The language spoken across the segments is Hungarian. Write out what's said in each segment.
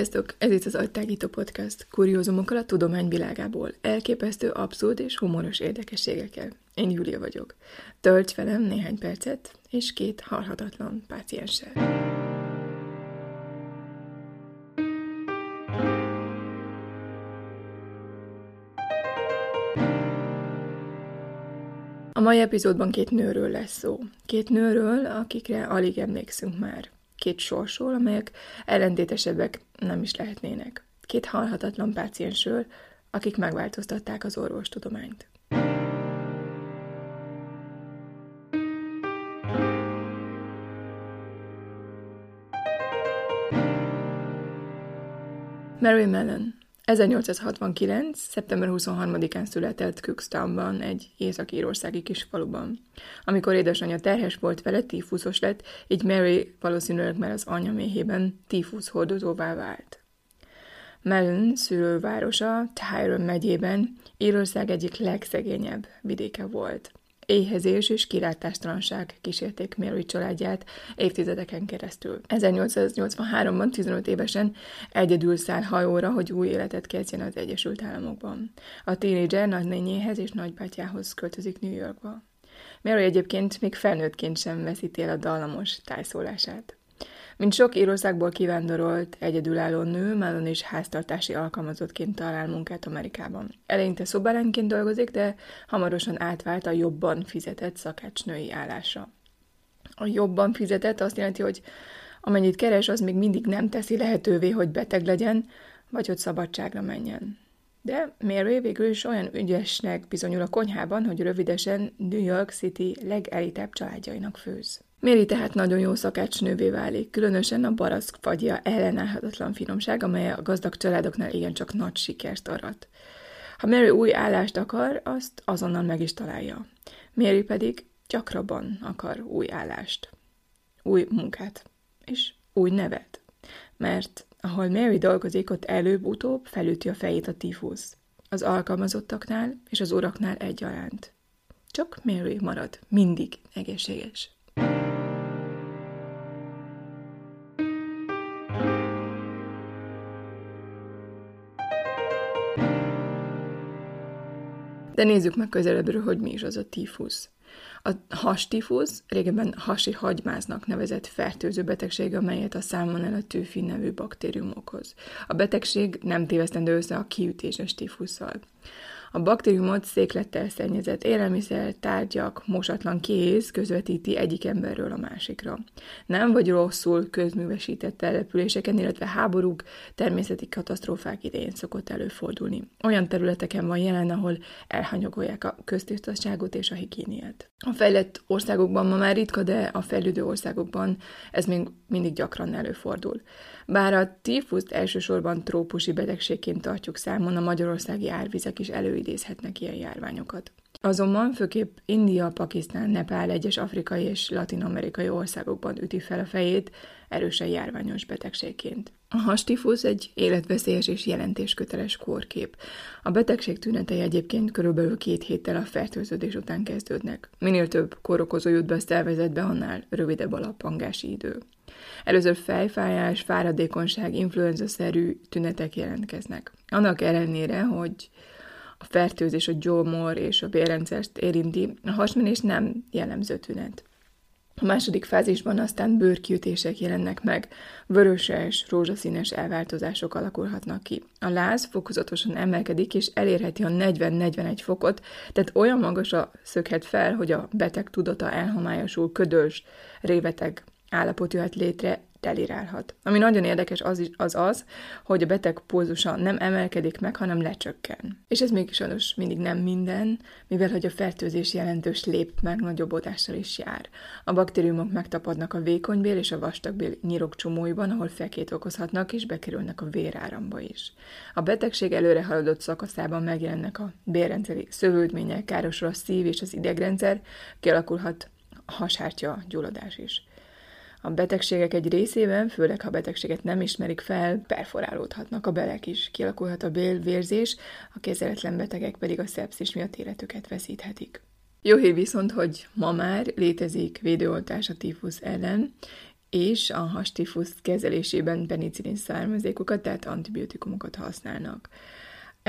Sziasztok! Ez itt az Agytágító Podcast, kuriózumokkal a tudomány világából, elképesztő, abszurd és humoros érdekességekkel. Én Júlia vagyok. Tölts velem néhány percet, és két halhatatlan pácienssel. A mai epizódban két nőről lesz szó. Két nőről, akikre alig emlékszünk már két sorsról, amelyek ellentétesebbek nem is lehetnének. Két halhatatlan páciensről, akik megváltoztatták az orvostudományt. Mary Mellon 1869. szeptember 23-án született Cookstownban, egy észak-írországi kis faluban. Amikor édesanyja terhes volt vele, tífuszos lett, így Mary valószínűleg már az anya méhében tífusz hordozóvá vált. Mellon szülővárosa Tyrone megyében Írország egyik legszegényebb vidéke volt éhezés és kilátástalanság kísérték Mary családját évtizedeken keresztül. 1883-ban 15 évesen egyedül száll hajóra, hogy új életet kezdjen az Egyesült Államokban. A tínédzser nagynényéhez és nagybátyához költözik New Yorkba. Mary egyébként még felnőttként sem veszíti a dallamos tájszólását. Mint sok Írországból kivándorolt, egyedülálló nő, Mellon is háztartási alkalmazottként talál munkát Amerikában. Eleinte szobalányként dolgozik, de hamarosan átvált a jobban fizetett szakácsnői állásra. A jobban fizetett azt jelenti, hogy amennyit keres, az még mindig nem teszi lehetővé, hogy beteg legyen, vagy hogy szabadságra menjen. De Mary végül is olyan ügyesnek bizonyul a konyhában, hogy rövidesen New York City legelitebb családjainak főz. Méri tehát nagyon jó szakácsnővé válik, különösen a baraszk fagyja ellenállhatatlan finomság, amely a gazdag családoknál igencsak nagy sikert arat. Ha Mary új állást akar, azt azonnal meg is találja. Mary pedig gyakrabban akar új állást, új munkát, és új nevet. Mert ahol Mary dolgozik, ott előbb-utóbb felüti a fejét a tifusz. Az alkalmazottaknál és az uraknál egyaránt. Csak Mary marad mindig egészséges. De nézzük meg közelebbről, hogy mi is az a tífusz. A hastífusz régebben hasi hagymáznak nevezett fertőző betegség, amelyet a salmonella tűfi nevű baktérium okoz. A betegség nem tévesztendő össze a kiütéses tífusszal. A baktériumot széklettel szennyezett élelmiszer, tárgyak, mosatlan kéz közvetíti egyik emberről a másikra. Nem vagy rosszul közművesített településeken, illetve háborúk, természeti katasztrófák idején szokott előfordulni. Olyan területeken van jelen, ahol elhanyagolják a köztisztaságot és a higiéniát. A fejlett országokban ma már ritka, de a fejlődő országokban ez még mindig gyakran előfordul. Bár a tífuszt elsősorban trópusi betegségként tartjuk számon, a magyarországi árvizek is előidézhetnek ilyen járványokat. Azonban főképp India, Pakisztán, Nepál, egyes afrikai és latin-amerikai országokban üti fel a fejét erősen járványos betegségként. A hastifusz egy életveszélyes és jelentésköteles kórkép. A betegség tünetei egyébként körülbelül két héttel a fertőződés után kezdődnek. Minél több kórokozó jut be a szervezetbe, annál rövidebb a lappangási idő. Először fejfájás, fáradékonyság, influenza-szerű tünetek jelentkeznek. Annak ellenére, hogy a fertőzés a gyomor és a bérrendszert érinti, a hasmenés nem jellemző tünet. A második fázisban aztán bőrkiütések jelennek meg, vöröses, rózsaszínes elváltozások alakulhatnak ki. A láz fokozatosan emelkedik, és elérheti a 40-41 fokot, tehát olyan magasra szökhet fel, hogy a beteg tudata elhomályosul, ködös, réveteg állapot jöhet létre, delirálhat. Ami nagyon érdekes az, is, az az, hogy a beteg pulzusa nem emelkedik meg, hanem lecsökken. És ez még sajnos mindig nem minden, mivel hogy a fertőzés jelentős lép megnagyobbódással is jár. A baktériumok megtapadnak a vékonybél és a vastagbél nyirokcsomóiban, ahol fekét okozhatnak, és bekerülnek a véráramba is. A betegség előre haladott szakaszában megjelennek a bérrendszeri szövődmények, károsul a szív és az idegrendszer, kialakulhat a hasártya gyulladás is. A betegségek egy részében, főleg ha betegséget nem ismerik fel, perforálódhatnak a belek is, kialakulhat a bélvérzés, a kezeletlen betegek pedig a szepszis miatt életüket veszíthetik. Jó hír viszont, hogy ma már létezik védőoltás a tífusz ellen, és a hastifusz kezelésében penicillin származékokat, tehát antibiotikumokat használnak.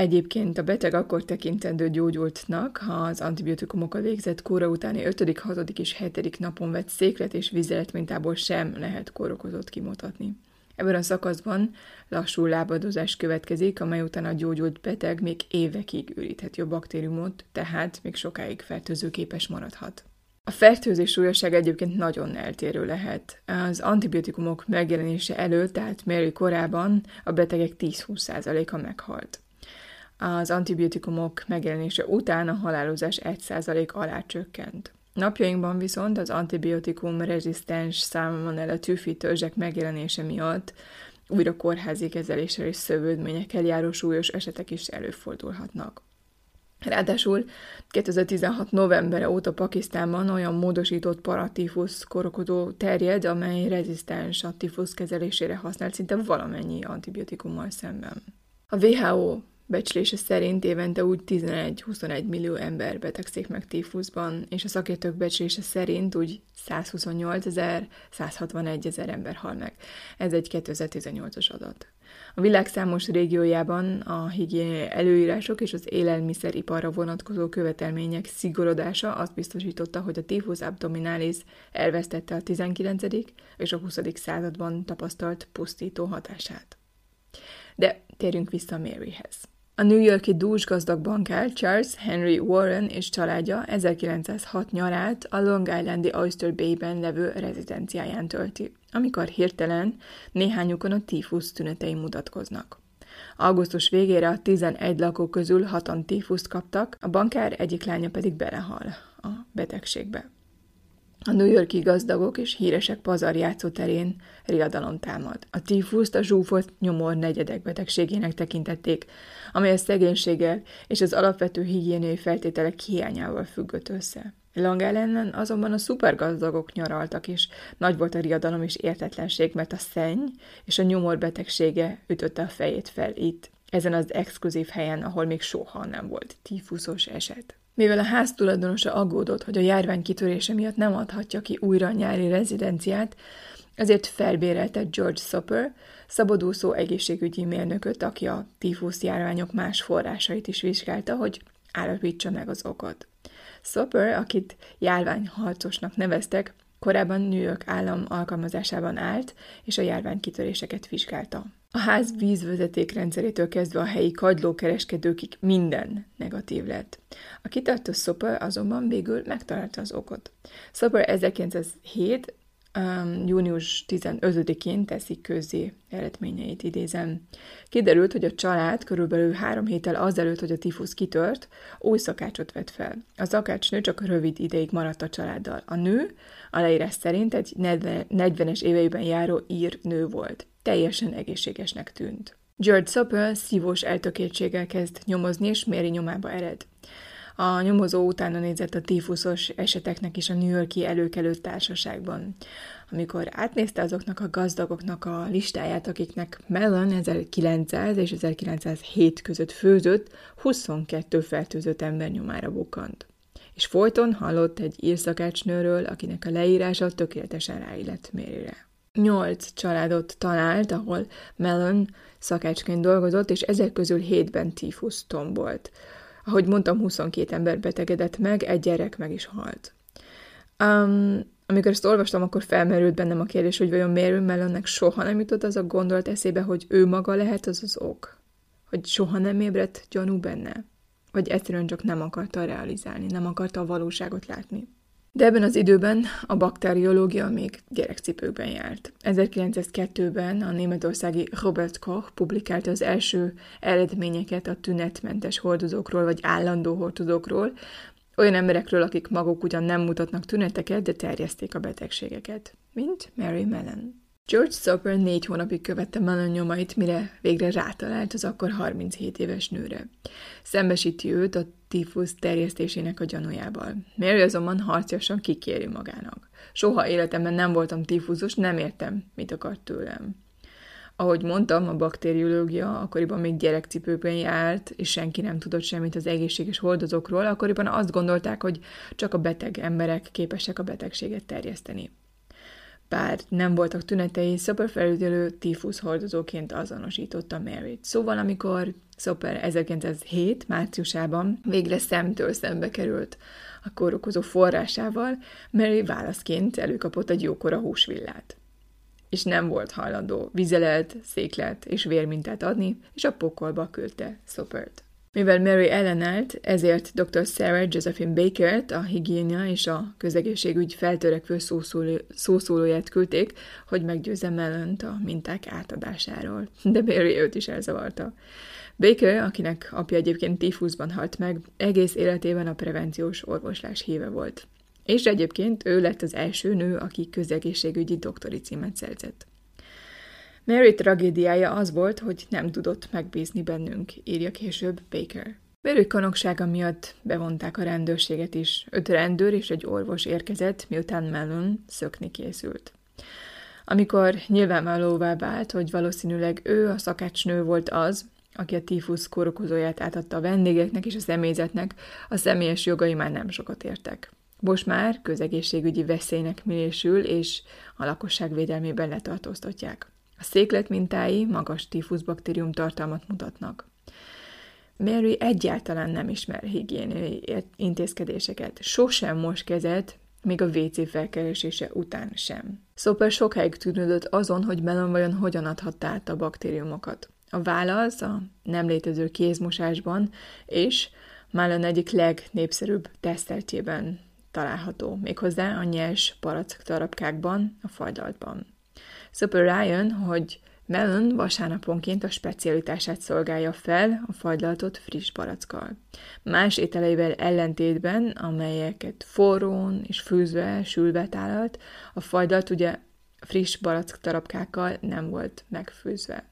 Egyébként a beteg akkor tekintendő gyógyultnak, ha az antibiotikumokkal végzett kóra utáni 5., 6. és 7. napon vett széklet és vizelet mintából sem lehet kórokozót kimutatni. Ebben a szakaszban lassú lábadozás következik, amely után a gyógyult beteg még évekig ürítheti a baktériumot, tehát még sokáig fertőzőképes maradhat. A fertőzés súlyosság egyébként nagyon eltérő lehet. Az antibiotikumok megjelenése előtt, tehát Mary korában a betegek 10-20%-a meghalt. Az antibiotikumok megjelenése után a halálozás 1% alá csökkent. Napjainkban viszont az antibiotikum rezisztens a tűfi törzsek megjelenése miatt újra kórházi kezeléssel és szövődményekkel járó súlyos esetek is előfordulhatnak. Ráadásul 2016. novembere óta Pakisztánban olyan módosított paratífusz korokodó terjed, amely rezisztens a tifusz kezelésére használt szinte valamennyi antibiotikummal szemben. A WHO Becslése szerint évente úgy 11-21 millió ember betegszik meg tífuszban, és a szakértők becslése szerint úgy 128 ezer, 161 ezer ember hal meg. Ez egy 2018-as adat. A világ számos régiójában a higiéniai előírások és az élelmiszeriparra vonatkozó követelmények szigorodása azt biztosította, hogy a tifus abdominalis elvesztette a 19. és a 20. században tapasztalt pusztító hatását. De térjünk vissza Maryhez. A New Yorki dúsgazdag bankár Charles Henry Warren és családja 1906 nyarát a Long Islandi Oyster Bay-ben levő rezidenciáján tölti, amikor hirtelen néhányukon a tífusz tünetei mutatkoznak. Augusztus végére a 11 lakó közül hatan tífuszt kaptak, a bankár egyik lánya pedig belehal a betegségbe. A New Yorki gazdagok és híresek pazarjátszó terén riadalom támad. A tífuszt a zsúfolt nyomor negyedek betegségének tekintették, amely a szegénységgel és az alapvető higiéniai feltételek hiányával függött össze. Lang ellen azonban a szupergazdagok nyaraltak, és nagy volt a riadalom és értetlenség, mert a szenny és a nyomor betegsége ütötte a fejét fel itt, ezen az exkluzív helyen, ahol még soha nem volt tífuszos eset. Mivel a ház tulajdonosa aggódott, hogy a járvány kitörése miatt nem adhatja ki újra a nyári rezidenciát, ezért felbérelte George Soper, szabadúszó egészségügyi mérnököt, aki a tífusz járványok más forrásait is vizsgálta, hogy állapítsa meg az okot. Soper, akit járványharcosnak neveztek, korábban New York állam alkalmazásában állt, és a járványkitöréseket vizsgálta. A ház vízvezeték rendszerétől kezdve a helyi kagylókereskedőkig minden negatív lett. A kitartó Soper azonban végül megtalálta az okot. Soper 1907 um, június 15-én teszik közzé eredményeit, idézem. Kiderült, hogy a család körülbelül három héttel azelőtt, hogy a tifusz kitört, új szakácsot vett fel. A szakácsnő csak rövid ideig maradt a családdal. A nő a leírás szerint egy 40-es éveiben járó ír nő volt. Teljesen egészségesnek tűnt. George Soper szívós eltökéltséggel kezd nyomozni, és Mary nyomába ered. A nyomozó utána nézett a tífuszos eseteknek is a New Yorki előkelő társaságban. Amikor átnézte azoknak a gazdagoknak a listáját, akiknek Mellon 1900 és 1907 között főzött, 22 fertőzött ember nyomára bukkant. És folyton hallott egy írszakácsnőről, akinek a leírása tökéletesen ráillett mérére. Nyolc családot talált, ahol Mellon szakácsként dolgozott, és ezek közül hétben tífusz tombolt. Ahogy mondtam, 22 ember betegedett meg, egy gyerek meg is halt. Um, amikor ezt olvastam, akkor felmerült bennem a kérdés, hogy vajon miért Mellonnek soha nem jutott az a gondolat eszébe, hogy ő maga lehet az az ok? Hogy soha nem ébredt gyanú benne? Vagy egyszerűen csak nem akarta realizálni, nem akarta a valóságot látni? De ebben az időben a bakteriológia még gyerekcipőkben járt. 1902-ben a németországi Robert Koch publikálta az első eredményeket a tünetmentes hordozókról vagy állandó hordozókról, olyan emberekről, akik maguk ugyan nem mutatnak tüneteket, de terjeszték a betegségeket, mint Mary Mellon. George Soper négy hónapig követte Mellon nyomait, mire végre rátalált az akkor 37 éves nőre. Szembesíti őt a tífusz terjesztésének a gyanújával. Mary azonban harciasan kikéri magának. Soha életemben nem voltam tífuzos, nem értem, mit akart tőlem. Ahogy mondtam, a baktériológia akkoriban még gyerekcipőben járt, és senki nem tudott semmit az egészséges hordozókról, akkoriban azt gondolták, hogy csak a beteg emberek képesek a betegséget terjeszteni. Bár nem voltak tünetei, Soper felügyelő tífusz hordozóként azonosította Mary-t. Szóval, amikor Soper 1907. márciusában végre szemtől szembe került a kórokozó forrásával, Mary válaszként előkapott egy jókora húsvillát. És nem volt hajlandó vizelelt, széklet és vérmintát adni, és a pokolba küldte Sopert. Mivel Mary ellenállt, ezért dr. Sarah Josephine Baker-t, a higiénia és a közegészségügy feltörekvő szószóló, szószólóját küldték, hogy meggyőzze Mellont a minták átadásáról. De Mary őt is elzavarta. Baker, akinek apja egyébként tifuszban halt meg, egész életében a prevenciós orvoslás híve volt. És egyébként ő lett az első nő, aki közegészségügyi doktori címet szerzett. Mary tragédiája az volt, hogy nem tudott megbízni bennünk, írja később Baker. Mary kanoksága miatt bevonták a rendőrséget is. Öt rendőr és egy orvos érkezett, miután Mellon szökni készült. Amikor nyilvánvalóvá vált, hogy valószínűleg ő, a szakácsnő volt az, aki a tífusz kórokozóját átadta a vendégeknek és a személyzetnek, a személyes jogai már nem sokat értek. Most már közegészségügyi veszélynek minősül, és a lakosság védelmében letartóztatják. A széklet mintái magas tífuszbaktérium tartalmat mutatnak. Mary egyáltalán nem ismer higiéniai intézkedéseket. Sosem most kezet, még a WC felkeresése után sem. Szóval sokáig tűnődött azon, hogy Melon vajon hogyan adhatta át a baktériumokat. A válasz a nem létező kézmosásban, és Melon egyik legnépszerűbb teszteltjében található, méghozzá a nyers palack darabkákban, a fajdaltban. Super Ryan, hogy Melon vasárnaponként a specialitását szolgálja fel a fagylaltot friss barackkal. Más ételeivel ellentétben, amelyeket forrón és fűzve, sülve tálalt, a fagylalt ugye friss barack darabkákkal nem volt megfőzve.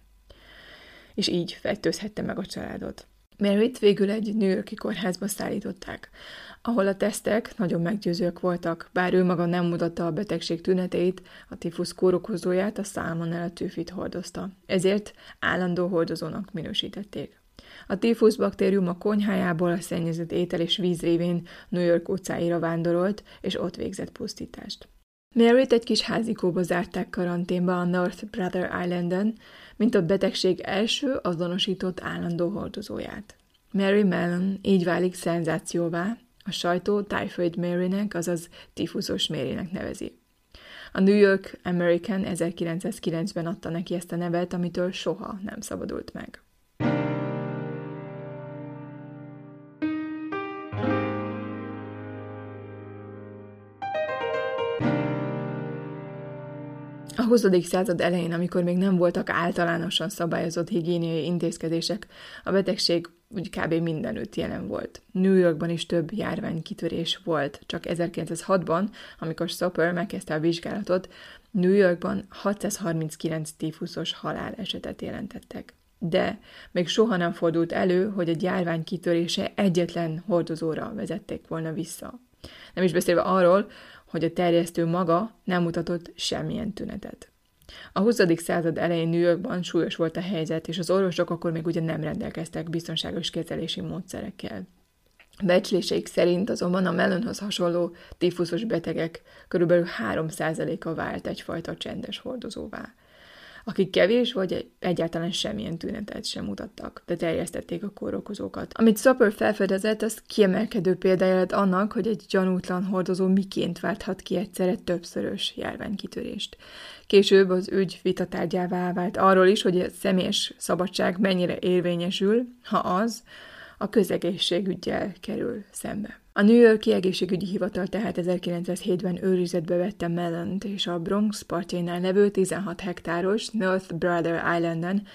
És így fertőzhette meg a családot. Maryt végül egy New Yorki kórházba szállították, ahol a tesztek nagyon meggyőzőek voltak, bár ő maga nem mutatta a betegség tüneteit, a tifusz kórokozóját, a salmonella tűfit hordozta. Ezért állandó hordozónak minősítették. A tífusz baktérium a konyhájából a szennyezett étel és víz révén New York utcáira vándorolt, és ott végzett pusztítást. Maryt egy kis házikóba zárták karanténba a North Brother Islanden, mint a betegség első azonosított állandó hordozóját. Mary Mellon így válik szenzációvá, a sajtó Typhoid Marynek, azaz tifuszos Marynek nevezi. A New York American 1909-ben adta neki ezt a nevet, amitől soha nem szabadult meg. 20. század elején, amikor még nem voltak általánosan szabályozott higiéniai intézkedések, a betegség úgy kb. mindenütt jelen volt. New Yorkban is több járványkitörés volt. Csak 1906-ban, amikor Soper megkezdte a vizsgálatot, New Yorkban 639 tífuszos halál esetet jelentettek. De még soha nem fordult elő, hogy egy járvány kitörése egyetlen hordozóra vezették volna vissza. Nem is beszélve arról, hogy a terjesztő maga nem mutatott semmilyen tünetet. A 20. század elején New Yorkban súlyos volt a helyzet, és az orvosok akkor még ugye nem rendelkeztek biztonságos kezelési módszerekkel. Becsléseik szerint azonban a melonhoz hasonló tifuszos betegek körülbelül 3%-a vált egyfajta csendes hordozóvá akik kevés vagy egyáltalán semmilyen tünetet sem mutattak, de terjesztették a kórokozókat. Amit Soper felfedezett, az kiemelkedő példája lett annak, hogy egy gyanútlan hordozó miként válthat ki egyszerre többszörös járványkitörést. Később az ügy vitatárgyává vált arról is, hogy a személyes szabadság mennyire érvényesül, ha az a közegészségügyel kerül szembe. A New Yorki egészségügyi hivatal tehát 1907-ben őrizetbe vette Mellont és a Bronx partjainál levő 16 hektáros North Brother Islanden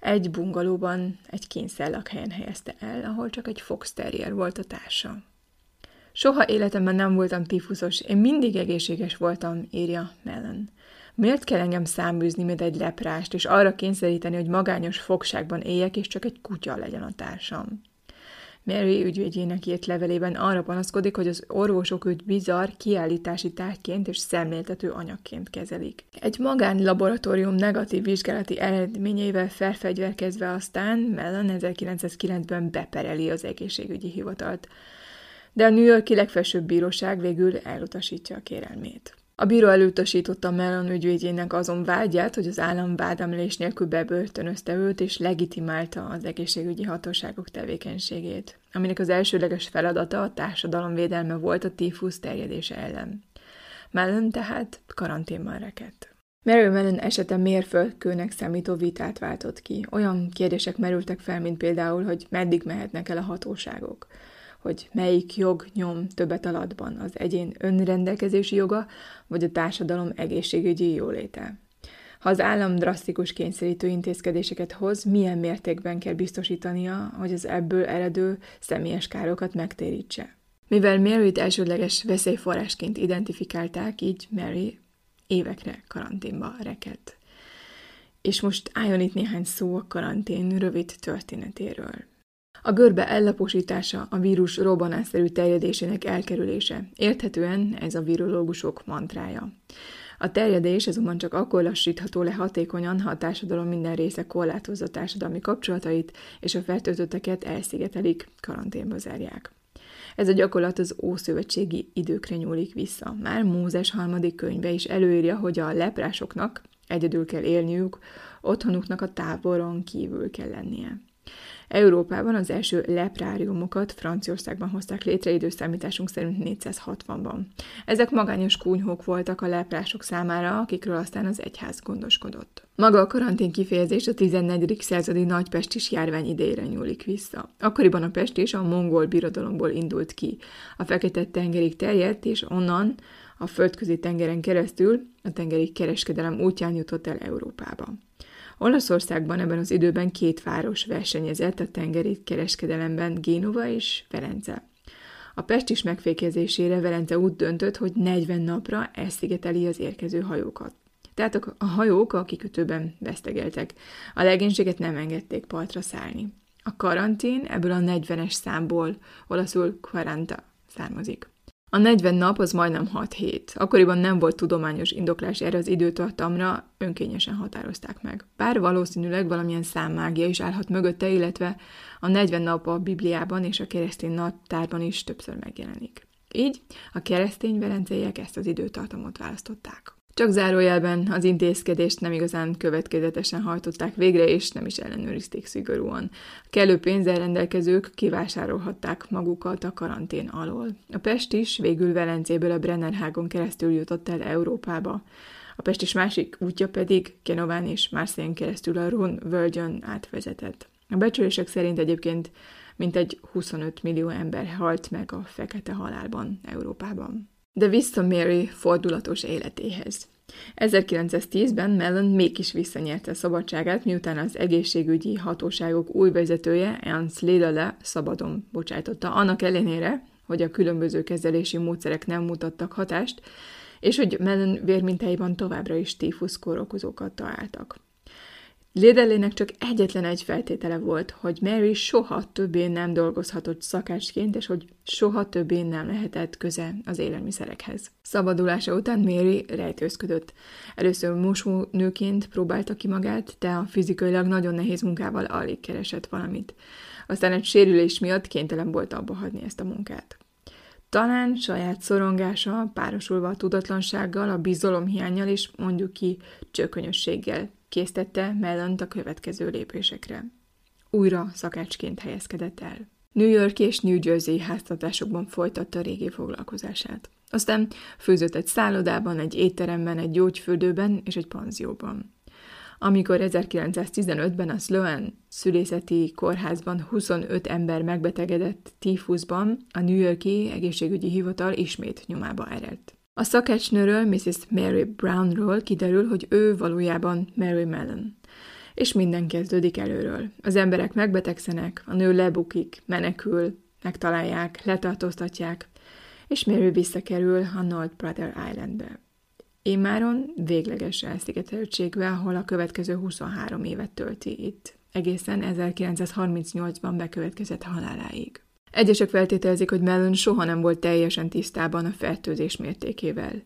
egy bungalóban, egy kényszerlakhelyen helyezte el, ahol csak egy fox terrier volt a társa. Soha életemben nem voltam tifuszos, én mindig egészséges voltam, írja Mellon. Miért kell engem száműzni, mint egy leprást, és arra kényszeríteni, hogy magányos fogságban éljek, és csak egy kutya legyen a társam? Mary ügyvédjének írt levelében arra panaszkodik, hogy az orvosok őt bizarr kiállítási tárgyként és szemléltető anyagként kezelik. Egy magánlaboratórium negatív vizsgálati eredményeivel felfegyverkezve aztán Mellon 1909-ben bepereli az egészségügyi hivatalt. De a New Yorki legfelsőbb bíróság végül elutasítja a kérelmét. A bíró elutasította Mellon ügyvédjének azon vágyát, hogy az állam vádemlés nélkül bebörtönözte őt, és legitimálta az egészségügyi hatóságok tevékenységét, aminek az elsőleges feladata a társadalom védelme volt a tífusz terjedése ellen. Mellon tehát karanténban rekedt. Mary Mellon esete mérföldkőnek számító vitát váltott ki. Olyan kérdések merültek fel, mint például, hogy meddig mehetnek el a hatóságok, hogy melyik jog nyom többet alatban, az egyén önrendelkezési joga, vagy a társadalom egészségügyi jóléte. Ha az állam drasztikus kényszerítő intézkedéseket hoz, milyen mértékben kell biztosítania, hogy az ebből eredő személyes károkat megtérítse. Mivel Mary-t elsődleges veszélyforrásként identifikálták, így Mary évekre karanténba rekedt. És most álljon itt néhány szó a karantén rövid történetéről. A görbe ellaposítása a vírus robbanásszerű terjedésének elkerülése. Érthetően ez a virológusok mantrája. A terjedés azonban csak akkor lassítható le hatékonyan, ha a társadalom minden része korlátozza társadalmi kapcsolatait, és a fertőzötteket elszigetelik, karanténba zárják. Ez a gyakorlat az ószövetségi időkre nyúlik vissza. Már Mózes harmadik könyve is előírja, hogy a leprásoknak egyedül kell élniük, otthonuknak a táboron kívül kell lennie. Európában az első lepráriumokat Franciaországban hozták létre időszámításunk szerint 460-ban. Ezek magányos kúnyhók voltak a leprások számára, akikről aztán az egyház gondoskodott. Maga a karantén kifejezés a 14. századi nagypestis járvány idejére nyúlik vissza. Akkoriban a pestis a mongol birodalomból indult ki. A Fekete-tengerig terjedt, és onnan a földközi tengeren keresztül a tengeri kereskedelem útján jutott el Európába. Olaszországban ebben az időben két város versenyezett a tengeri kereskedelemben, Génova és Velence. A pestis megfékezésére Velence úgy döntött, hogy 40 napra elszigeteli az érkező hajókat. Tehát a hajók a kikötőben vesztegeltek. A legénységet nem engedték partra szállni. A karantén ebből a 40-es számból, olaszul quaranta származik. A 40 nap az majdnem 6 hét. Akkoriban nem volt tudományos indoklás erre az időtartamra, önkényesen határozták meg. Bár valószínűleg valamilyen számmágia is állhat mögötte, illetve a 40 nap a Bibliában és a keresztény naptárban is többször megjelenik. Így a keresztény velenceiek ezt az időtartamot választották. Csak zárójelben az intézkedést nem igazán következetesen hajtották végre, és nem is ellenőrizték szigorúan. A kellő pénzzel rendelkezők kivásárolhatták magukat a karantén alól. A Pest is végül Velencéből a Brennenhágon keresztül jutott el Európába. A Pest is másik útja pedig Kenován és Marseille keresztül a Run völgyön átvezetett. A becsülések szerint egyébként mintegy 25 millió ember halt meg a fekete halálban Európában. De vissza Mary fordulatos életéhez. 1910-ben Mellon mégis visszanyerte szabadságát, miután az egészségügyi hatóságok új vezetője, Ernst Lédele szabadon bocsájtotta, annak ellenére, hogy a különböző kezelési módszerek nem mutattak hatást, és hogy Mellon vérmintáiban továbbra is tífusz kórokozókat találtak. Lédelének csak egyetlen egy feltétele volt, hogy Mary soha többé nem dolgozhatott szakácsként, és hogy soha többé nem lehetett köze az élelmiszerekhez. Szabadulása után Mary rejtőzködött. Először mosónőként próbálta ki magát, de a fizikailag nagyon nehéz munkával alig keresett valamit. Aztán egy sérülés miatt kénytelen volt abba hagyni ezt a munkát. Talán saját szorongása, párosulva a tudatlansággal, a bizalomhiányjal és mondjuk ki csökönyösséggel késztette Mellont a következő lépésekre. Újra szakácsként helyezkedett el. New York és New Jersey háztatásokban folytatta régi foglalkozását. Aztán főzött egy szállodában, egy étteremben, egy gyógyfürdőben és egy panzióban. Amikor 1915-ben a Sloan szülészeti kórházban 25 ember megbetegedett tífuszban, a New Yorki egészségügyi hivatal ismét nyomába eredt. A szakácsnőről, Mrs. Mary Brownról kiderül, hogy ő valójában Mary Mellon. És minden kezdődik előről. Az emberek megbetegszenek, a nő lebukik, menekül, megtalálják, letartóztatják, és Mary visszakerül a North Brother Islandbe. Immáron végleges elszigeteltségvel, ahol a következő 23 évet tölti itt. Egészen 1938-ban bekövetkezett haláláig. Egyesek feltételezik, hogy Mellon soha nem volt teljesen tisztában a fertőzés mértékével.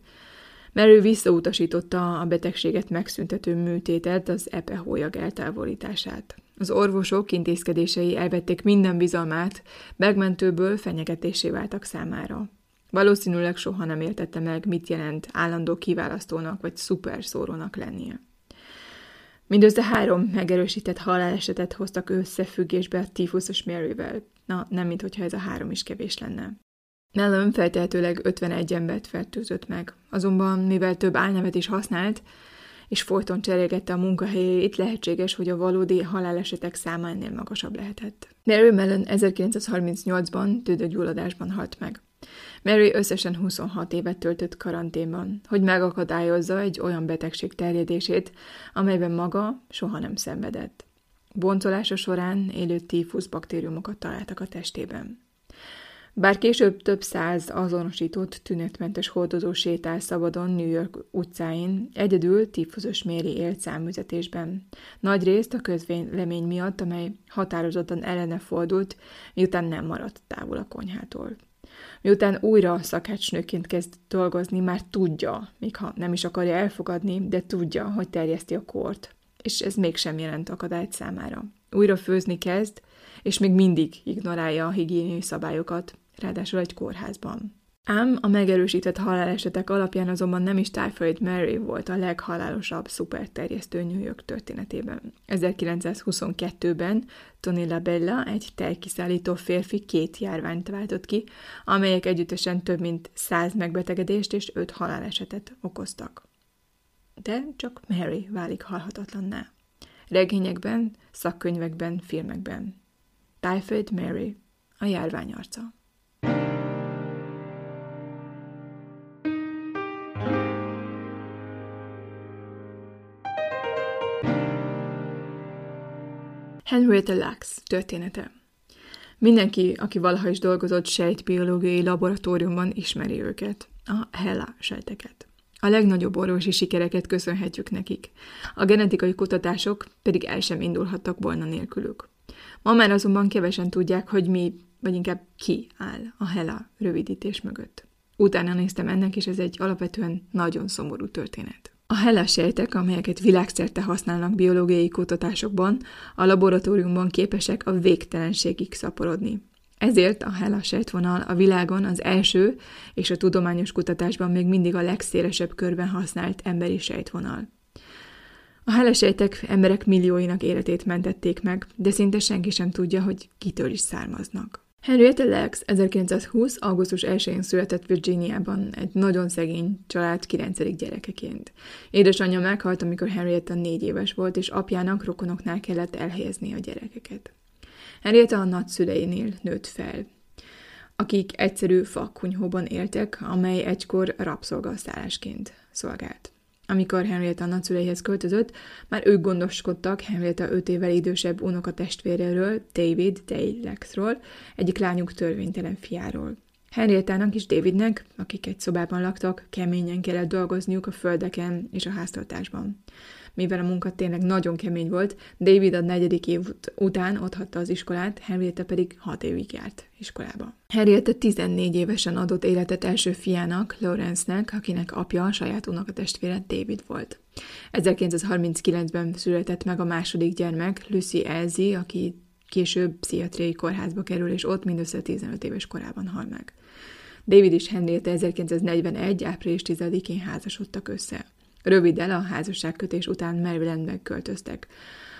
Mert ő visszautasította a betegséget megszüntető műtétet, az epehólyag eltávolítását. Az orvosok intézkedései elvették minden bizalmát, megmentőből fenyegetésé váltak számára. Valószínűleg soha nem értette meg, mit jelent állandó kiválasztónak vagy szuperszórónak lennie. Mindössze három megerősített halálesetet hoztak összefüggésbe a tífuszos Maryvel. Na, nem mintha ez a három is kevés lenne. Mellon feltehetőleg 51 embert fertőzött meg, azonban mivel több álnevet is használt, és folyton cserélgette a munkahelyét, lehetséges, hogy a valódi halálesetek száma ennél magasabb lehetett. Mary Mellon 1938-ban tüdőgyulladásban halt meg. Mary összesen 26 évet töltött karanténban, hogy megakadályozza egy olyan betegség terjedését, amelyben maga soha nem szenvedett. Boncolása során élő tífusz baktériumokat találtak a testében. Bár később több száz azonosított tünetmentes hordozó sétál szabadon New York utcáin, egyedül tífuszos Méri élt számüzetésben. Nagy részt a közvélemény miatt, amely határozottan ellene fordult, miután nem maradt távol a konyhától. Miután újra szakácsnőként kezd dolgozni, már tudja, még ha nem is akarja elfogadni, de tudja, hogy terjeszti a kort, és ez mégsem jelent akadályt számára. Újra főzni kezd, és még mindig ignorálja a higiéniai szabályokat, ráadásul egy kórházban. Ám a megerősített halálesetek alapján azonban nem is Typhoid Mary volt a leghalálosabb szuperterjesztő New York történetében. 1922-ben Tony Labella, egy tejkiszállító férfi két járványt váltott ki, amelyek együttesen több mint 100 megbetegedést és 5 halálesetet okoztak. De csak Mary válik halhatatlanná. Regényekben, szakkönyvekben, filmekben. Typhoid Mary, a járvány arca. Henrietta Lacks története. Mindenki, aki valaha is dolgozott sejtbiológiai laboratóriumban, ismeri őket, a HeLa sejteket. A legnagyobb orvosi sikereket köszönhetjük nekik. A genetikai kutatások pedig el sem indulhattak volna nélkülük. Ma már azonban kevesen tudják, hogy mi, vagy inkább ki áll a HeLa rövidítés mögött. Utána néztem ennek, és ez egy alapvetően nagyon szomorú történet. A HeLa sejtek, amelyeket világszerte használnak biológiai kutatásokban, a laboratóriumban képesek a végtelenségig szaporodni. Ezért a HeLa sejtvonal a világon az első és a tudományos kutatásban még mindig a legszélesebb körben használt emberi sejtvonal. A HeLa sejtek emberek millióinak életét mentették meg, de szinte senki sem tudja, hogy kitől is származnak. Henrietta Lacks 1920. augusztus 1-én született Virginiában egy nagyon szegény család 9. gyerekeként. Édesanyja meghalt, amikor Henrietta négy éves volt, és apjának rokonoknál kellett elhelyezni a gyerekeket. Henrietta a nagyszüleinél nőtt fel, akik egyszerű fakunyhóban éltek, amely egykor rabszolgaszállásként szolgált. Amikor Henrietta nagyszüleihez költözött, már ők gondoskodtak Henrietta öt évvel idősebb unokatestvéréről, David Day Lexról, egyik lányuk törvénytelen fiáról. Henriettának és Davidnek, akik egy szobában laktak, keményen kellett dolgozniuk a földeken és a háztartásban mivel a munka tényleg nagyon kemény volt, David a negyedik év után otthatta az iskolát, Henrietta pedig hat évig járt iskolába. Henrietta 14 évesen adott életet első fiának, Lawrence-nek, akinek apja a saját unokatestvére David volt. 1939-ben született meg a második gyermek, Lucy Elsie, aki később pszichiatriai kórházba kerül, és ott mindössze 15 éves korában hal meg. David és Henrietta 1941. április 10-én házasodtak össze. Röviddel a házasságkötés után Marylandbe költöztek.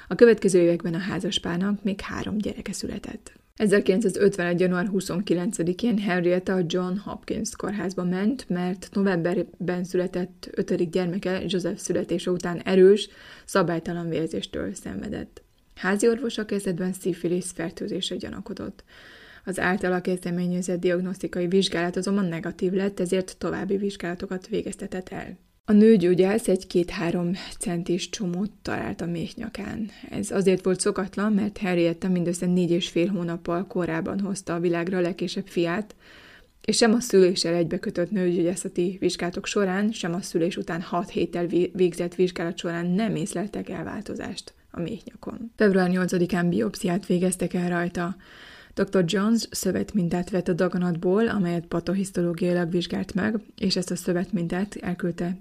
A következő években a házaspárnak még három gyereke született. 1951. január 29-én Henrietta a John Hopkins kórházba ment, mert novemberben született ötödik gyermeke Joseph születése után erős, szabálytalan vérzéstől szenvedett. Házi orvosa kezdetben szifilisz fertőzésre gyanakodott. Az általa kezdeményezett diagnosztikai vizsgálat azonban negatív lett, ezért további vizsgálatokat végeztetett el. A nőgyógyász egy két-három centis csomót talált a méhnyakán. Ez azért volt szokatlan, mert Henrietta mindössze négy és fél hónappal korábban hozta a világra a legkésebb fiát, és sem a szüléssel egybekötött nőgyógyászati vizsgálatok során, sem a szülés után hat héttel végzett vizsgálat során nem észleltek elváltozást a méhnyakon. Február 8-án biopsziát végeztek el rajta. Dr. Jones szövetmintát vett a daganatból, amelyet patohisztológiailag vizsgált meg, és ezt a szövetmintát elküldte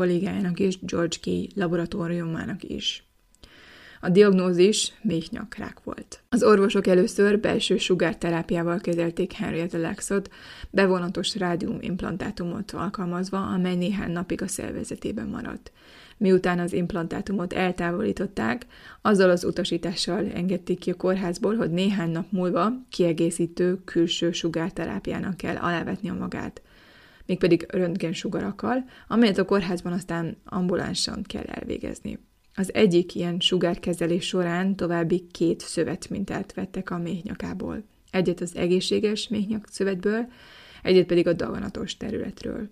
kollégájának és George Key laboratóriumának is. A diagnózis méhnyakrák volt. Az orvosok először belső sugárterápiával kezelték Henrietta Lexot, bevonatos rádiumimplantátumot alkalmazva, amely néhány napig a szervezetében maradt. Miután az implantátumot eltávolították, azzal az utasítással engedték ki a kórházból, hogy néhány nap múlva kiegészítő külső sugárterápiának kell alávetni a magát mégpedig röntgensugarakkal, amelyet a kórházban aztán ambulánsan kell elvégezni. Az egyik ilyen sugárkezelés során további két szövetmintát vettek a méhnyakából. Egyet az egészséges méhnyak szövetből, egyet pedig a daganatos területről.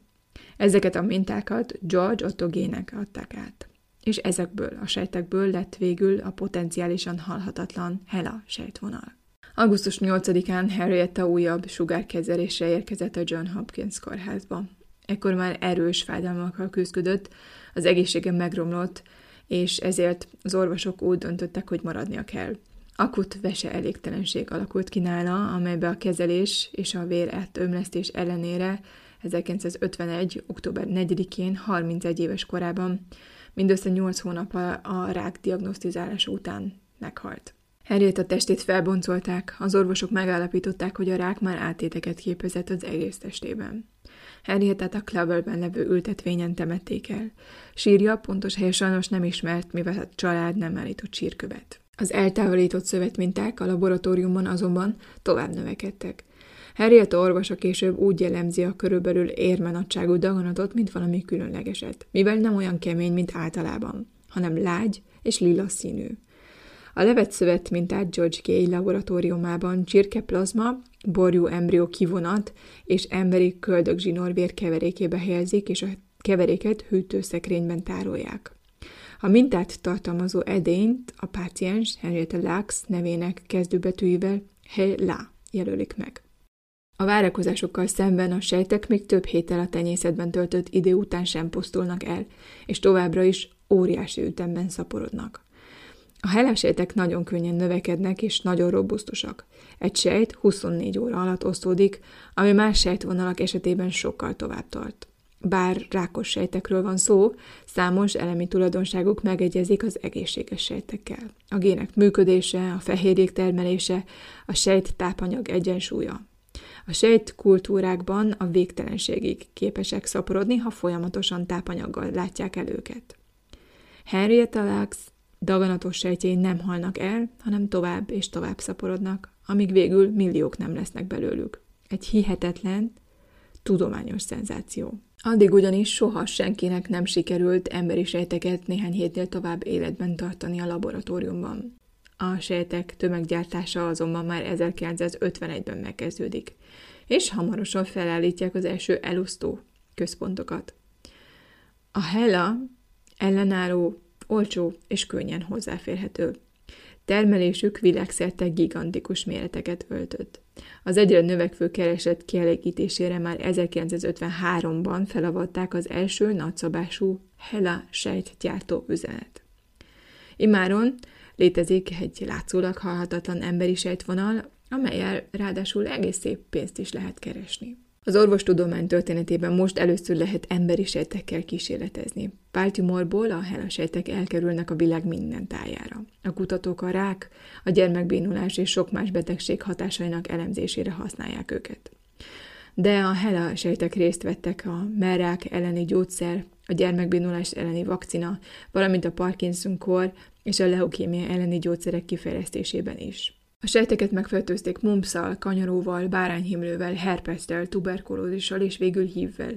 Ezeket a mintákat George Otto gének adták át. És ezekből a sejtekből lett végül a potenciálisan halhatatlan Hela sejtvonal. Augusztus 8-án Henrietta újabb sugárkezelésre érkezett a John Hopkins kórházba. Ekkor már erős fájdalmakkal küzdött, az egészsége megromlott, és ezért az orvosok úgy döntöttek, hogy maradnia kell. Akut vese elégtelenség alakult ki nála, amelybe a kezelés és a vér ömlesztés ellenére 1951. október 4-én 31 éves korában, mindössze 8 hónap a rák diagnosztizálása után meghalt. Henrietta testét felboncolták, az orvosok megállapították, hogy a rák már átéteket képezett az egész testében. Henriettát a Cloverben levő ültetvényen temették el. Sírja pontos helye sajnos nem ismert, mivel a család nem állított sírkövet. Az eltávolított szövetminták a laboratóriumban azonban tovább növekedtek. Henrietta orvosa később úgy jellemzi a körülbelül érmenadságú daganatot, mint valami különlegeset, mivel nem olyan kemény, mint általában, hanem lágy és lila színű. A levet szövet mintát George Gay laboratóriumában csirkeplazma, borjú embrió kivonat és emberi köldögzsinórvér keverékébe helyezik, és a keveréket hűtőszekrényben tárolják. A mintát tartalmazó edényt a páciens Henrietta Lux nevének kezdőbetűivel La jelölik meg. A várakozásokkal szemben a sejtek még több héttel a tenyészetben töltött idő után sem pusztulnak el, és továbbra is óriási ütemben szaporodnak. A helesejtek nagyon könnyen növekednek és nagyon robusztusak. Egy sejt 24 óra alatt osztódik, ami más sejtvonalak esetében sokkal tovább tart. Bár rákos sejtekről van szó, számos elemi tulajdonságuk megegyezik az egészséges sejtekkel. A gének működése, a fehérjék termelése, a sejt tápanyag egyensúlya. A sejt kultúrákban a végtelenségig képesek szaporodni, ha folyamatosan tápanyaggal látják el őket. Henrietta Lacks Daganatos sejtjei nem halnak el, hanem tovább és tovább szaporodnak, amíg végül milliók nem lesznek belőlük. Egy hihetetlen, tudományos szenzáció. Addig ugyanis soha senkinek nem sikerült emberi sejteket néhány hétnél tovább életben tartani a laboratóriumban. A sejtek tömeggyártása azonban már 1951-ben megkezdődik, és hamarosan felállítják az első elosztó központokat. A HeLa ellenálló olcsó és könnyen hozzáférhető. Termelésük világszerte gigantikus méreteket öltött. Az egyre növekvő kereset kielégítésére már 1953-ban felavatták az első nagyszabású Hela sejtgyártó üzenet. Imáron létezik egy látszólag halhatatlan emberi sejtvonal, amelyel ráadásul egész szép pénzt is lehet keresni. Az orvostudomány történetében most először lehet emberi sejtekkel kísérletezni. Baltimoreból a HeLa sejtek elkerülnek a világ minden tájára. A kutatók a rák, a gyermekbénulás és sok más betegség hatásainak elemzésére használják őket. De a HeLa sejtek részt vettek a merák elleni gyógyszer, a gyermekbénulás elleni vakcina, valamint a Parkinson-kor és a leukémia elleni gyógyszerek kifejlesztésében is. A sejteket megfertőzték mumpszal, kanyaróval, bárányhimlővel, herpesztel, tuberkulózissal és végül hívvel.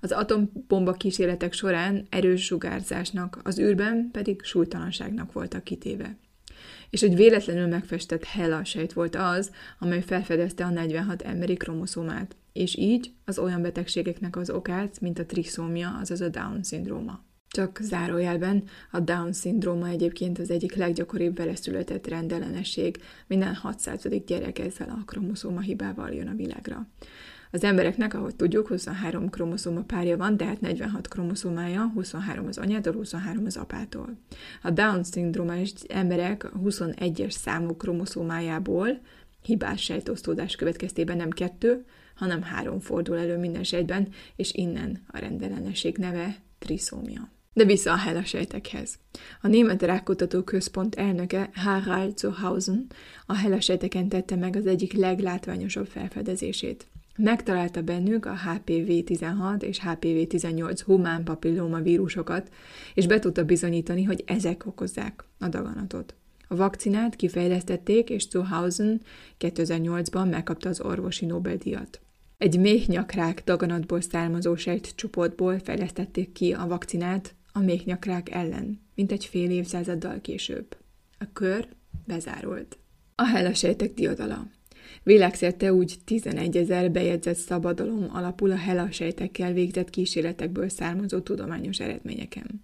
Az atombomba kísérletek során erős sugárzásnak, az űrben pedig súlytalanságnak voltak kitéve. És egy véletlenül megfestett Hela sejt volt az, amely felfedezte a 46 emberi kromoszomát, és így az olyan betegségeknek az okát, mint a triszómia, azaz a Down-szindróma. Csak zárójelben a Down-szindróma egyébként az egyik leggyakoribb veleszületett rendellenesség. Minden 600. gyerek ezzel a kromoszóma hibával jön a világra. Az embereknek, ahogy tudjuk, 23 kromoszóma párja van, tehát 46 kromoszómája, 23 az anyától, 23 az apától. A Down-szindrómás emberek 21-es számú kromoszómájából hibás sejtosztódás következtében nem kettő, hanem három fordul elő minden sejtben, és innen a rendellenesség neve triszómia. De vissza a hellasejtekhez. A Német Rákkutató Központ elnöke Harald Zuhausen a hellasejteken tette meg az egyik leglátványosabb felfedezését. Megtalálta bennük a HPV-16 és HPV-18 humán papilloma vírusokat, és be tudta bizonyítani, hogy ezek okozzák a daganatot. A vakcinát kifejlesztették, és Zuhausen 2008-ban megkapta az orvosi Nobel-díjat. Egy méhnyakrák daganatból származó csoportból fejlesztették ki a vakcinát a méhnyakrák ellen, mint egy fél évszázaddal később. A kör bezárult. A hellasejtek diadala. Világszerte úgy 11 ezer bejegyzett szabadalom alapul a hellasejtekkel végzett kísérletekből származó tudományos eredményeken.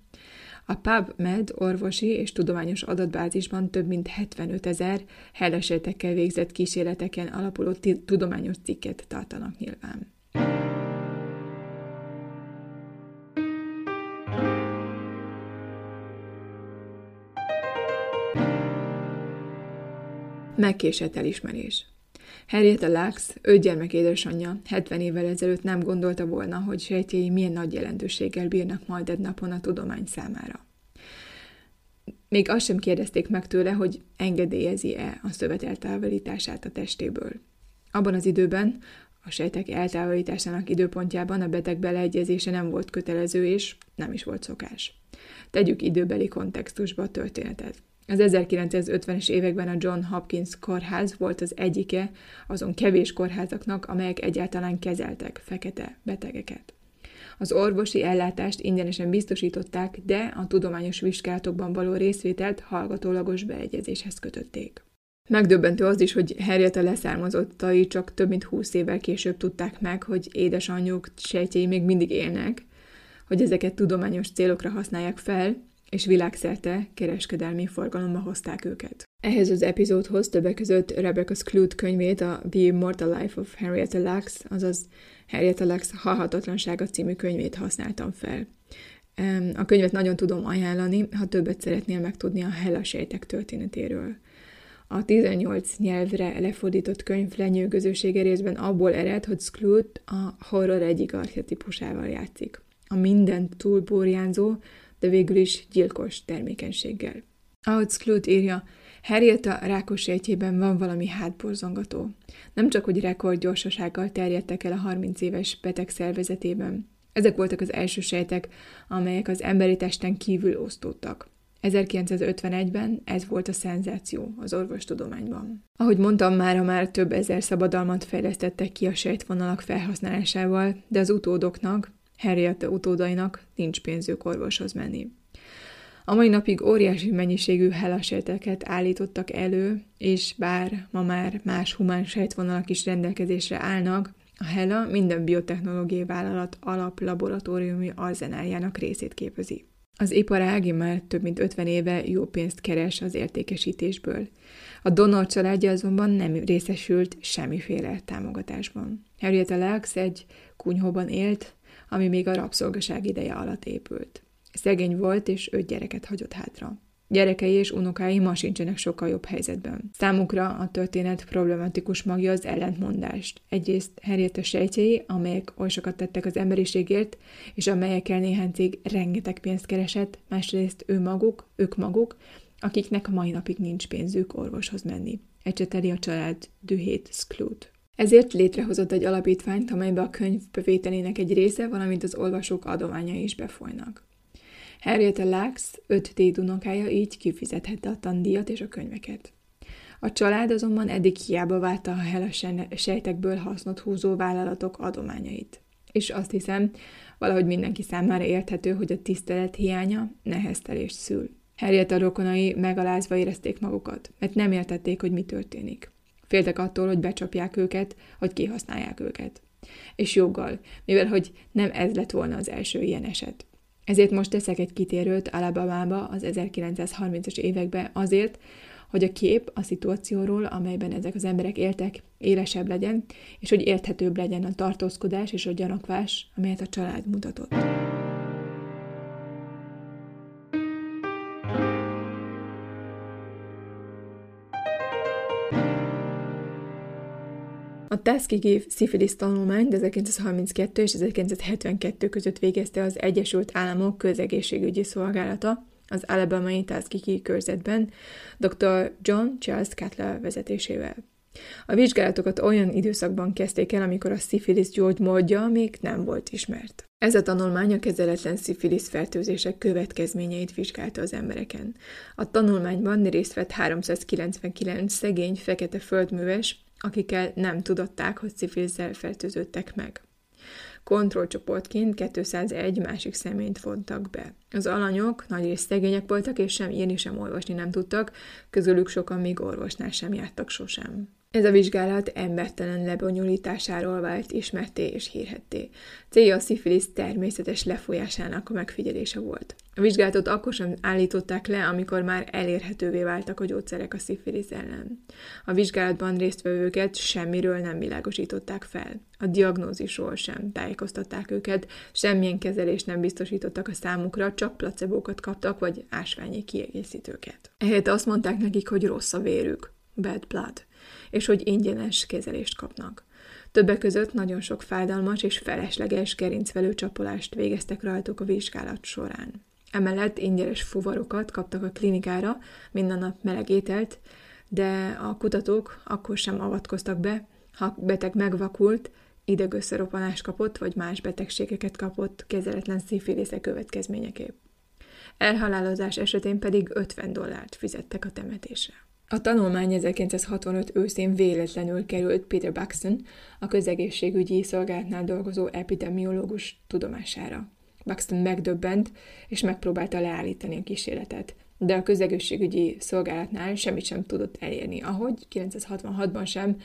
A PubMed orvosi és tudományos adatbázisban több mint 75 ezer hellasejtekkel végzett kísérleteken alapuló tudományos cikket tartanak nyilván. Megkésett elismerés. Henrietta Lux, öt gyermek édesanyja, 70 évvel ezelőtt nem gondolta volna, hogy sejtjei milyen nagy jelentőséggel bírnak majd egy napon a tudomány számára. Még azt sem kérdezték meg tőle, hogy engedélyezi-e a szövet eltávolítását a testéből. Abban az időben, a sejtek eltávolításának időpontjában a beteg beleegyezése nem volt kötelező, és nem is volt szokás. Tegyük időbeli kontextusba a történetet. Az 1950-es években a John Hopkins kórház volt az egyike azon kevés kórházaknak, amelyek egyáltalán kezeltek fekete betegeket. Az orvosi ellátást ingyenesen biztosították, de a tudományos vizsgálatokban való részvételt hallgatólagos beegyezéshez kötötték. Megdöbbentő az is, hogy Henrietta leszármazottai csak több mint húsz évvel később tudták meg, hogy édesanyjuk sejtjei még mindig élnek, hogy ezeket tudományos célokra használják fel, és világszerte kereskedelmi forgalomba hozták őket. Ehhez az epizódhoz többek között Rebecca Skloot könyvét, a The Immortal Life of Henrietta Lacks, azaz Henrietta Lacks Halhatatlansága című könyvét használtam fel. A könyvet nagyon tudom ajánlani, ha többet szeretnél megtudni a hellasejtek történetéről. A 18 nyelvre lefordított könyv lenyűgözősége részben abból ered, hogy Skloot a horror egyik archetipusával játszik. A mindent túlborjánzó, de végül is gyilkos termékenységgel. Ahogy írja, Henrietta rákos sejtjében van valami hátborzongató. Nem csak, hogy rekordgyorsasággal terjedtek el a 30 éves beteg szervezetében. Ezek voltak az első sejtek, amelyek az emberi testen kívül osztódtak. 1951-ben ez volt a szenzáció az orvostudományban. Ahogy mondtam, már már több ezer szabadalmat fejlesztettek ki a sejtvonalak felhasználásával, de az utódoknak, Henriette utódainak nincs pénzük orvoshoz menni. A mai napig óriási mennyiségű helasejteket állítottak elő, és bár ma már más humán sejtvonalak is rendelkezésre állnak, a HELA minden biotechnológiai vállalat alaplaboratóriumi arzenáljának részét képezi. Az iparág már több mint 50 éve jó pénzt keres az értékesítésből. A donor családja azonban nem részesült semmiféle támogatásban. Henrietta Laux egy kunyhóban élt, ami még a rabszolgaság ideje alatt épült. Szegény volt, és öt gyereket hagyott hátra. Gyerekei és unokái ma sincsenek sokkal jobb helyzetben. Számukra a történet problematikus magja az ellentmondást. Egyrészt Henrietta sejtjei, amelyek oly sokat tettek az emberiségért, és amelyekkel néhány cég rengeteg pénzt keresett, másrészt ő maguk, ők maguk, akiknek a mai napig nincs pénzük orvoshoz menni. Ecseteli a család dühét Sklut. Ezért létrehozott egy alapítványt, amelybe a könyv bevételének egy része, valamint az olvasók adományai is befolynak. Henrietta Lacks, öt dédunokája így kifizethette a tandíjat és a könyveket. A család azonban eddig hiába várta a heles sejtekből hasznot húzó vállalatok adományait. És azt hiszem, valahogy mindenki számára érthető, hogy a tisztelet hiánya neheztelést szül. Henrietta rokonai megalázva érezték magukat, mert nem értették, hogy mi történik. Féltek attól, hogy becsapják őket, hogy kihasználják őket. És joggal, mivel hogy nem ez lett volna az első ilyen eset. Ezért most teszek egy kitérőt Alabamába az 1930-as években azért, hogy a kép a szituációról, amelyben ezek az emberek éltek, élesebb legyen, és hogy érthetőbb legyen a tartózkodás és a gyanakvás, amelyet a család mutatott. A Tuskegee szifilis tanulmányt 1932 és 1972 között végezte az Egyesült Államok közegészségügyi szolgálata, az Alabamai Tuskegee körzetben dr. John Charles Cutler vezetésével. A vizsgálatokat olyan időszakban kezdték el, amikor a szifilisz gyógymódja még nem volt ismert. Ez a tanulmány a kezeletlen szifilisz fertőzések következményeit vizsgálta az embereken. A tanulmányban részt vett 399 szegény fekete földműves, akikkel nem tudották, hogy szifilizzel fertőzöttek meg. Kontrollcsoportként 201 másik személyt vontak be. Az alanyok nagyrészt szegények voltak, és sem írni, sem olvasni nem tudtak, közülük sokan még orvosnál sem jártak sosem. Ez a vizsgálat embertelen lebonyolításáról vált ismerté és hírhetté. Célja a szifilisz természetes lefolyásának a megfigyelése volt. A vizsgálatot akkor sem állították le, amikor már elérhetővé váltak a gyógyszerek a szifilisz ellen. A vizsgálatban résztvevőket semmiről nem világosították fel. A diagnózisról sem tájékoztatták őket, semmilyen kezelést nem biztosítottak a számukra, csak placebókat kaptak, vagy ásványi kiegészítőket. Ehhez azt mondták nekik, hogy rossz a vérük, bad blood és hogy ingyenes kezelést kapnak. Többek között nagyon sok fájdalmas és felesleges gerincvelő csapolást végeztek rajtuk a vizsgálat során. Emellett ingyenes fuvarokat kaptak a klinikára, minden nap meleg ételt, de a kutatók akkor sem avatkoztak be, ha beteg megvakult, idegösszeropanást kapott, vagy más betegségeket kapott kezeletlen szifilisze következményeképp. Elhalálozás esetén pedig 50 dollárt fizettek a temetésre. A tanulmány 1965 őszén véletlenül került Peter Buxton, a közegészségügyi szolgálatnál dolgozó epidemiológus tudomására. Buxton megdöbbent, és megpróbálta leállítani a kísérletet, de a közegészségügyi szolgálatnál semmit sem tudott elérni, ahogy 1966-ban sem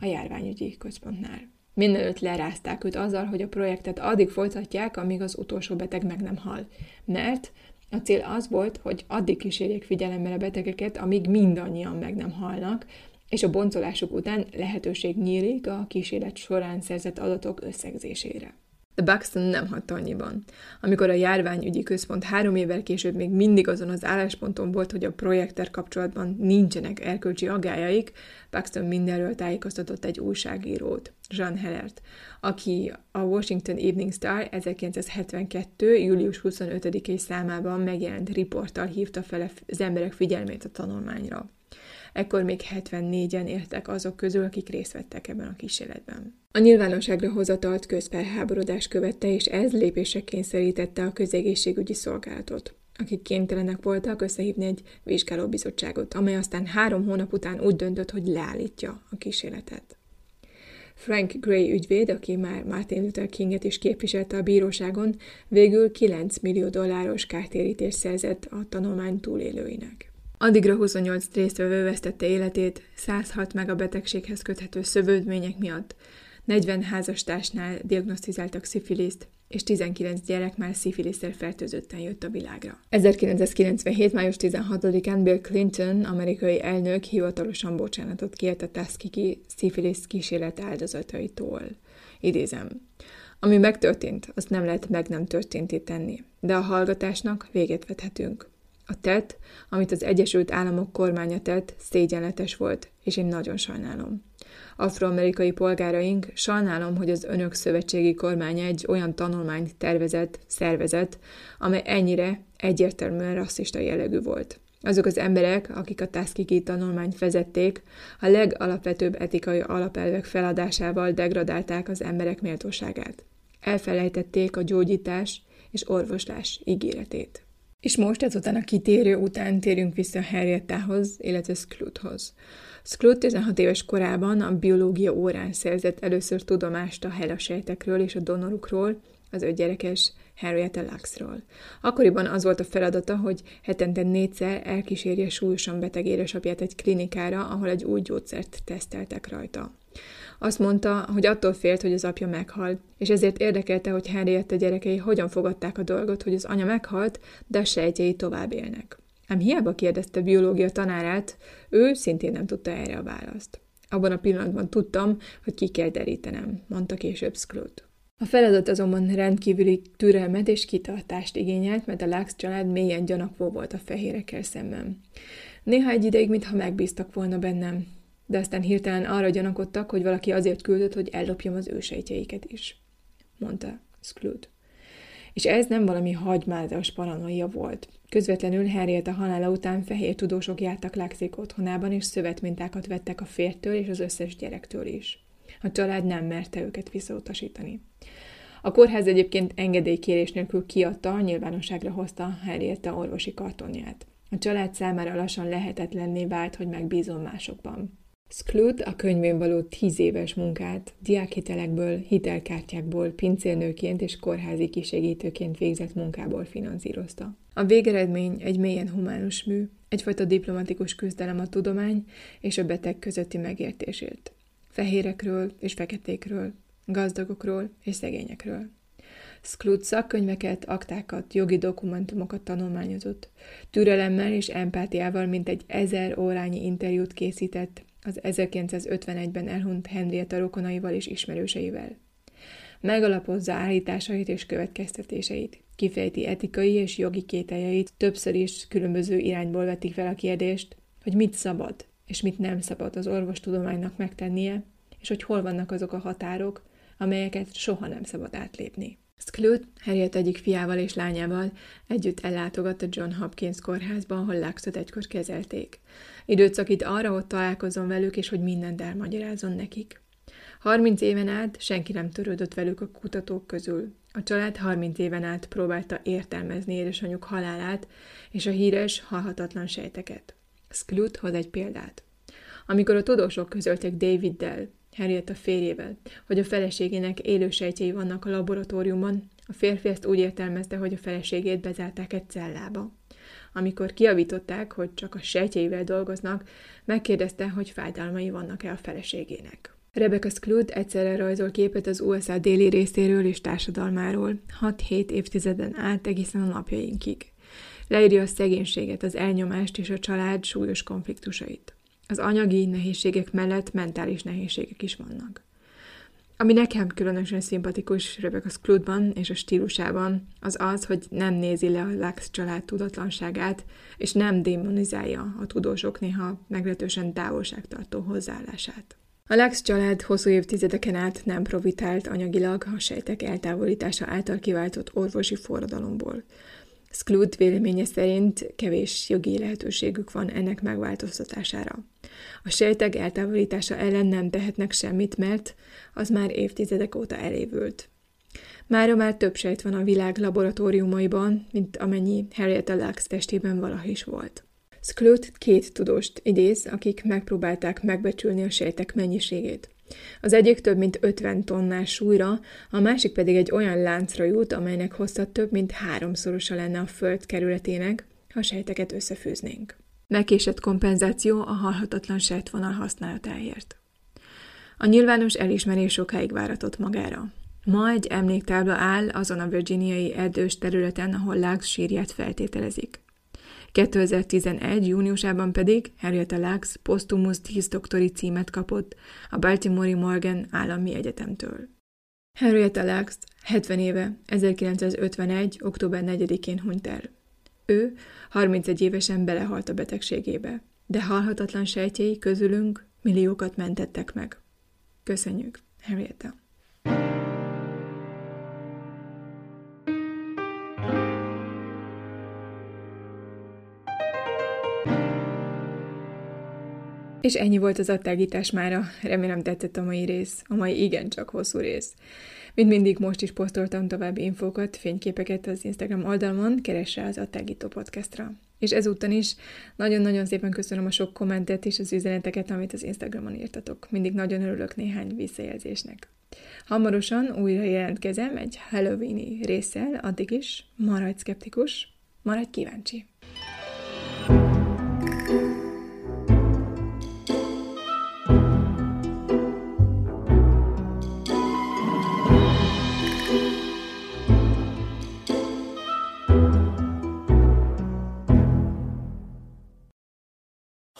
a járványügyi központnál. Mindenütt lerázták őt azzal, hogy a projektet addig folytatják, amíg az utolsó beteg meg nem hal, mert a cél az volt, hogy addig kísérjék figyelemmel a betegeket, amíg mindannyian meg nem halnak, és a boncolások után lehetőség nyílik a kísérlet során szerzett adatok összegzésére. De Buxton nem hagyta annyiban. Amikor a járványügyi központ három évvel később még mindig azon az állásponton volt, hogy a projekter kapcsolatban nincsenek erkölcsi agályaik, Buxton mindenről tájékoztatott egy újságírót, Jean Hellert, aki a Washington Evening Star 1972. július 25-i számában megjelent riporttal hívta fel az emberek figyelmét a tanulmányra. Ekkor még 74-en éltek azok közül, akik részt vettek ebben a kísérletben. A nyilvánosságra hozatalt közfelháborodás követte, és ez lépésre kényszerítette a közegészségügyi szolgálatot akik kénytelenek voltak összehívni egy vizsgálóbizottságot, amely aztán három hónap után úgy döntött, hogy leállítja a kísérletet. Frank Gray ügyvéd, aki már Martin Luther Kinget is képviselte a bíróságon, végül 9 millió dolláros kártérítést szerzett a tanulmány túlélőinek. Addigra 28 résztvevő vesztette életét 106 meg a betegséghez köthető szövődmények miatt, 40 házastársnál diagnosztizáltak szifiliszt, és 19 gyerek már szifilisztel fertőzötten jött a világra. 1997. május 16-án Bill Clinton, amerikai elnök hivatalosan bocsánatot kért a Tuskegee szifilisz kísérlet áldozataitól. Idézem. Ami megtörtént, azt nem lehet meg nem történti tenni, de a hallgatásnak véget vethetünk. A tett, amit az Egyesült Államok kormánya tett, szégyenletes volt, és én nagyon sajnálom. Afroamerikai polgáraink, sajnálom, hogy az önök szövetségi kormánya egy olyan tanulmányt tervezett, szervezett, amely ennyire egyértelműen rasszista jellegű volt. Azok az emberek, akik a Tuskegee tanulmányt vezették, a legalapvetőbb etikai alapelvek feladásával degradálták az emberek méltóságát. Elfelejtették a gyógyítás és orvoslás ígéretét. És most ezután a kitérő után térünk vissza Henriettához, illetve Scluthoz. Sclut 16 éves korában a biológia órán szerzett először tudomást a helasejtekről és a donorukról, az öt gyerekes Henrietta Luxról. Akkoriban az volt a feladata, hogy hetente négyszer elkísérje súlyosan beteg édesapját egy klinikára, ahol egy új gyógyszert teszteltek rajta. Azt mondta, hogy attól félt, hogy az apja meghal, és ezért érdekelte, hogy Henrietta gyerekei hogyan fogadták a dolgot, hogy az anya meghalt, de a sejtjei tovább élnek. Ám hiába kérdezte biológia tanárát, ő szintén nem tudta erre a választ. Abban a pillanatban tudtam, hogy ki kell derítenem, mondta később Scrooge. A feladat azonban rendkívüli türelmet és kitartást igényelt, mert a Lux család mélyen gyanakvó volt a fehérekkel szemben. Néha egy ideig, mintha megbíztak volna bennem, de aztán hirtelen arra gyanakodtak, hogy valaki azért küldött, hogy ellopjam az ősejtjeiket is, mondta Sklut. És ez nem valami hagymázas paranoia volt. Közvetlenül Harriet a halála után fehér tudósok jártak Lexik otthonában, és szövetmintákat vettek a fértől és az összes gyerektől is. A család nem merte őket visszautasítani. A kórház egyébként engedélykérés nélkül kiadta, nyilvánosságra hozta Harriet orvosi kartonját. A család számára lassan lehetetlenné vált, hogy megbízom másokban. Sklut a könyvén való tíz éves munkát diákhitelekből, hitelkártyákból, pincérnőként és kórházi kisegítőként végzett munkából finanszírozta. A végeredmény egy mélyen humánus mű, egyfajta diplomatikus küzdelem a tudomány és a beteg közötti megértésért. Fehérekről és feketékről, gazdagokról és szegényekről. Sklut szakkönyveket, aktákat, jogi dokumentumokat tanulmányozott. Türelemmel és empátiával mint egy ezer órányi interjút készített az 1951-ben elhunyt Henrietta rokonaival és ismerőseivel. Megalapozza állításait és következtetéseit, kifejti etikai és jogi kételjeit, többször is különböző irányból vetik fel a kérdést, hogy mit szabad és mit nem szabad az orvostudománynak megtennie, és hogy hol vannak azok a határok, amelyeket soha nem szabad átlépni. Sklut Harriet egyik fiával és lányával együtt ellátogatta John Hopkins kórházba, ahol Luxot egykor kezelték. Időt szakít arra, hogy találkozzon velük, és hogy mindent elmagyarázzon nekik. Harminc éven át senki nem törődött velük a kutatók közül. A család harminc éven át próbálta értelmezni édesanyjuk halálát és a híres, halhatatlan sejteket. Sklut hoz egy példát. Amikor a tudósok közölték Daviddel, Henrietta férjével, hogy a feleségének élősejtjei vannak a laboratóriumban, a férfi ezt úgy értelmezte, hogy a feleségét bezárták egy cellába. Amikor kiavították, hogy csak a sejtjeivel dolgoznak, megkérdezte, hogy fájdalmai vannak-e a feleségének. Rebecca Sklood egyszerre rajzol képet az USA déli részéről és társadalmáról, 6-7 évtizeden át egészen a napjainkig. Leírja a szegénységet, az elnyomást és a család súlyos konfliktusait. Az anyagi nehézségek mellett mentális nehézségek is vannak. Ami nekem különösen szimpatikus Rebecca Skloodban és a stílusában, az az, hogy nem nézi le a Lux család tudatlanságát, és nem démonizálja a tudósok néha meglehetősen távolságtartó hozzáállását. A Lux család hosszú évtizedeken át nem profitált anyagilag a sejtek eltávolítása által kiváltott orvosi forradalomból. Sklut véleménye szerint kevés jogi lehetőségük van ennek megváltoztatására. A sejtek eltávolítása ellen nem tehetnek semmit, mert az már évtizedek óta elévült. Mára már több sejt van a világ laboratóriumaiban, mint amennyi Harriet Lux testében valaha is volt. Sklut két tudóst idéz, akik megpróbálták megbecsülni a sejtek mennyiségét. Az egyik több mint 50 tonnás súlyra, a másik pedig egy olyan láncra jut, amelynek hossza több mint háromszorosa lenne a föld kerületének, ha sejteket összefűznénk. Megkésett kompenzáció a halhatatlan sejtvonal használatáért. A nyilvános elismerés sokáig váratott magára. Ma egy emléktábla áll azon a virginiai erdős területen, ahol Lux sírját feltételezik. 2011. júniusában pedig Henrietta Lux posztumusz doktori címet kapott a Baltimore Morgan állami egyetemtől. Henrietta Lux 70 éve, 1951. október 4-én hunyt el. Ő 31 évesen belehalt a betegségébe, de halhatatlan sejtjei közülünk milliókat mentettek meg. Köszönjük, Henrietta! És ennyi volt az attágítás mára. Remélem tetszett a mai rész, a mai igencsak hosszú rész. Mint mindig most is posztoltam további infókat, fényképeket az Instagram oldalon, keresse az Attágító podcastra. És ezúttal is nagyon-nagyon szépen köszönöm a sok kommentet és az üzeneteket, amit az Instagramon írtatok. Mindig nagyon örülök néhány visszajelzésnek. Hamarosan újra jelentkezem egy Halloweeni résszel, addig is maradj szkeptikus, maradj kíváncsi!